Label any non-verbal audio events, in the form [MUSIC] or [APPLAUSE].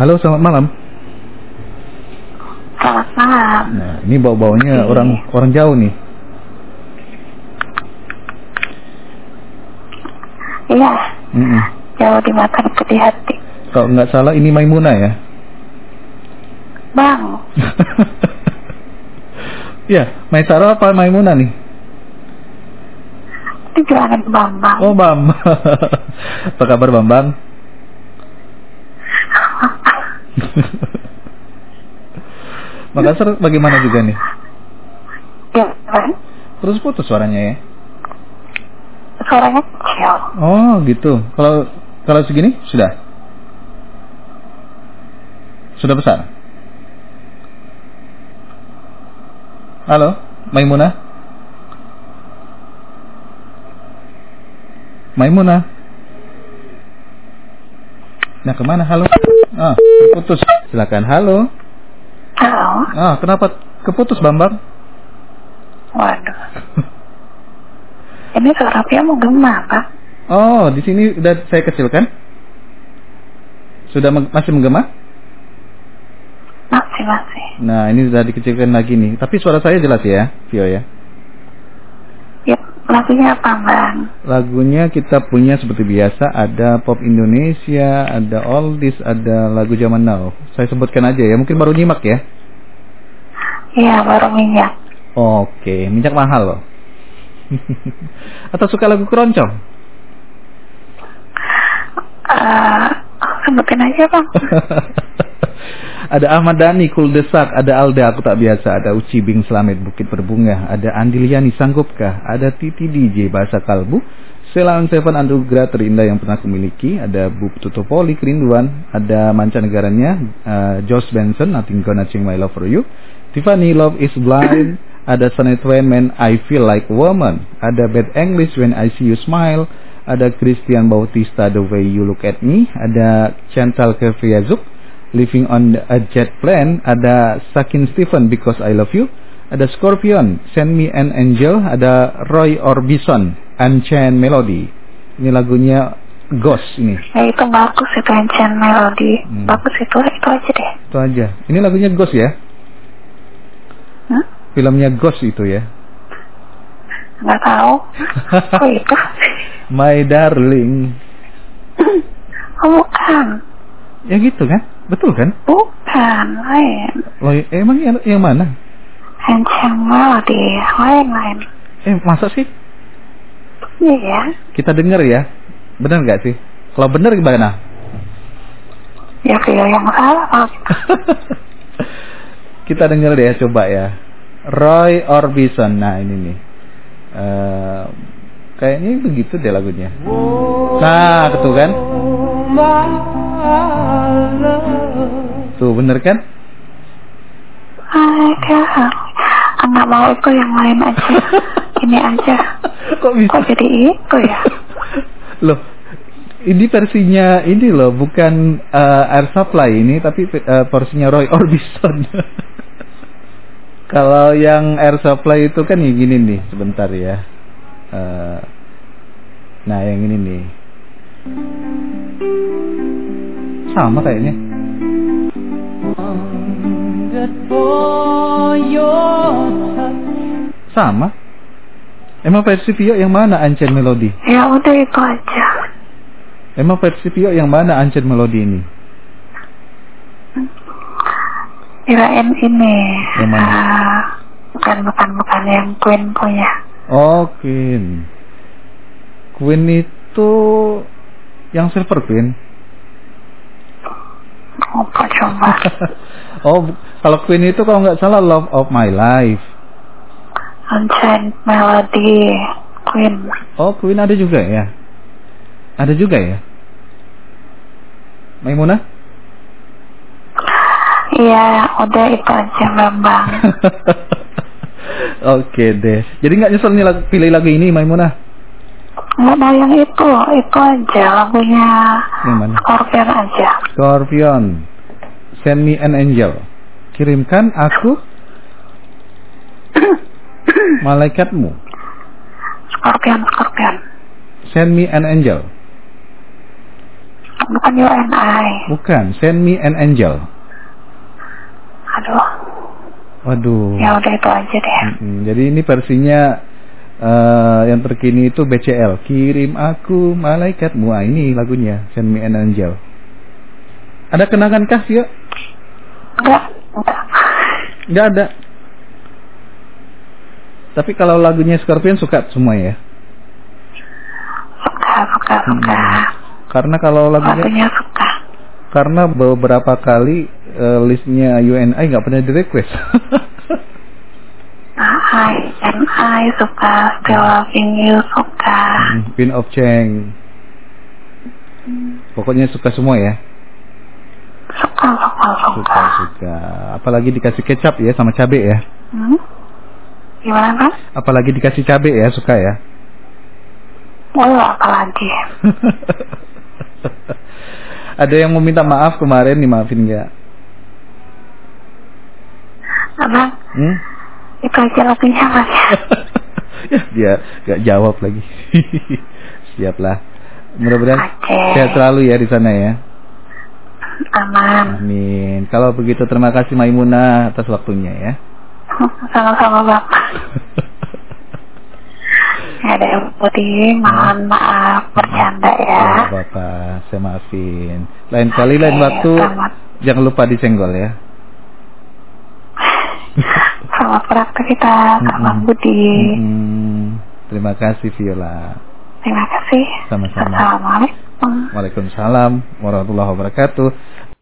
Halo, selamat malam. Selamat malam. Nah, ini bau-baunya Iya. orang orang jauh nih. Iya, Mm-mm. jauh di mata di hati. Kalau nggak salah ini Maimuna ya. Bang, [LAUGHS] Iya, Maisaro apa Maimuna nih? ini jualan Bambang. Oh, Bam. [LAUGHS] apa kabar Bambang? [LAUGHS] Makassar bagaimana juga nih? Ya? Terus putus suaranya ya? Suaranya kecil. Oh, gitu. Kalau kalau segini sudah? Sudah besar? Halo, Maimuna? Maimuna? Nah, ke mana? Halo? Ah, putus. Silakan. Halo? Halo. Ah, kenapa keputus, Bambang? Waduh. Ini suara mau gema, Pak. Oh, di sini udah saya kecilkan? Sudah masih menggema? Masih, masih. Nah, ini sudah dikecilkan lagi nih. Tapi suara saya jelas ya, Vio ya. Ya, lagunya apa, Bang? Lagunya kita punya seperti biasa, ada pop Indonesia, ada oldies, ada lagu zaman now. Saya sebutkan aja ya, mungkin baru nyimak ya. Iya, baru minyak. Oke, minyak mahal loh. [LAUGHS] Atau suka lagu keroncong? Eh, sebutin aja, Bang. [LAUGHS] ada Ahmad Dhani, Kul Desak, ada Alda, Aku Tak Biasa, ada Uci Bing Slamet, Bukit Berbunga, ada Andiliani Sanggupkah, ada Titi DJ, Bahasa Kalbu, Selan Seven Anugerah Terindah yang pernah kumiliki, ada Bu Tutupoli Kerinduan, ada mancanegaranya, uh, Josh Benson, Nothing Gonna Change My Love For You, Tiffany Love Is Blind, ada Shania Twain, I Feel Like Woman, ada Bad English When I See You Smile, ada Christian Bautista The Way You Look At Me, ada Chantal Kevriazuk, Living on a Jet Plane, ada Sakin Stephen Because I Love You, ada Scorpion, Send Me an Angel, ada Roy Orbison, Unchained Melody. Ini lagunya Ghost ini. Ya, itu bagus itu Ancient Melody. Hmm. Bagus itu, itu aja deh. Itu aja. Ini lagunya Ghost ya. Hah? Filmnya Ghost itu ya. Nggak tahu. [LAUGHS] Oh, itu? My Darling. Oh, bukan. Ya gitu kan? Betul kan? Bukan, lain. Loh, emang yang, yang mana? Ancient Melody, lain-lain. Eh, masa sih? Iya, Kita denger ya. Bener nggak sih? Kalau bener gimana? ya video yang salah. [LAUGHS] Kita denger deh coba ya. Roy Orbison. Nah ini nih. Eh, kayaknya begitu deh lagunya. Nah, tuh kan? Tuh bener kan? Ada. Enggak mau itu yang lain aja. Ini aja. [LAUGHS] Kok bisa? Kok jadi itu ya? [LAUGHS] Loh, ini versinya ini loh, bukan eh, Air Supply ini, tapi eh, versinya Roy Orbison. [LAUGHS] Kalau yang Air Supply itu kan yang gini nih, sebentar ya. Eh, nah, yang ini nih. Sama kayaknya. Sama. Emang versi Vio yang mana Ancient Melody? Ya udah itu aja. Emang versi Vio yang mana Ancient Melody ini? Kirain ini. Yang mana? ah, bukan, bukan, bukan yang Queen punya. Oh, Queen. Queen itu yang Silver Queen. Apa coba? [LAUGHS] oh, kalau Queen itu kalau nggak salah Love of My Life. Ancient Melody Queen. Oh, Queen ada juga ya? Ada juga ya? Maimunah? Iya, udah itu aja Bambang. [LAUGHS] Oke deh. Jadi nggak nyesel nih lagu- pilih lagu ini Maimunah? Nggak mau yang itu, itu aja lagunya Yang mana? Scorpion aja. Scorpion. Send me an angel. Kirimkan aku [COUGHS] malaikatmu. Scorpion, Scorpion. Send me an angel. bukan UNI. Bukan, Send Me an Angel. Aduh, Waduh. ya udah itu aja deh. Mm-mm. Jadi ini versinya eh, yang terkini itu BCL. Kirim aku malaikatmu. Ah, ini lagunya Send Me an Angel. Ada kenangan kah ya? Enggak, enggak. Nggak ada. Tapi kalau lagunya Scorpion suka semua ya? Suka, suka, suka. Karena kalau lagunya Lagunya suka. karena beberapa kali eh, listnya UNI nggak pernah di request. [LAUGHS] I and I suka, still loving you suka. Pin of Cheng. Pokoknya suka semua ya. Suka, suka, suka. Suka suka. Apalagi dikasih kecap ya sama cabe ya. Hmm? Gimana kan? Apalagi dikasih cabe ya suka ya. Oh, apalagi. [LAUGHS] Ada yang mau minta maaf kemarin dimaafin nggak? Abang, Hmm? Itu aja lagunya mas ya. dia nggak jawab lagi. [LAUGHS] Siaplah. Mudah-mudahan Oke. sehat selalu ya di sana ya. Aman. Amin. Kalau begitu terima kasih Maimunah atas waktunya ya. Sama-sama bapak. [LAUGHS] Ada yang putih, mohon maaf bercanda ya. Ya, Bapak, saya maafin. Lain kali lain waktu jangan lupa disenggol ya. Selamat beraktivitas, Mm-mm. Abang Budi. Mm-mm. Terima kasih Viola. Terima kasih. Sama-sama. Assalamualaikum. Waalaikumsalam warahmatullahi wabarakatuh.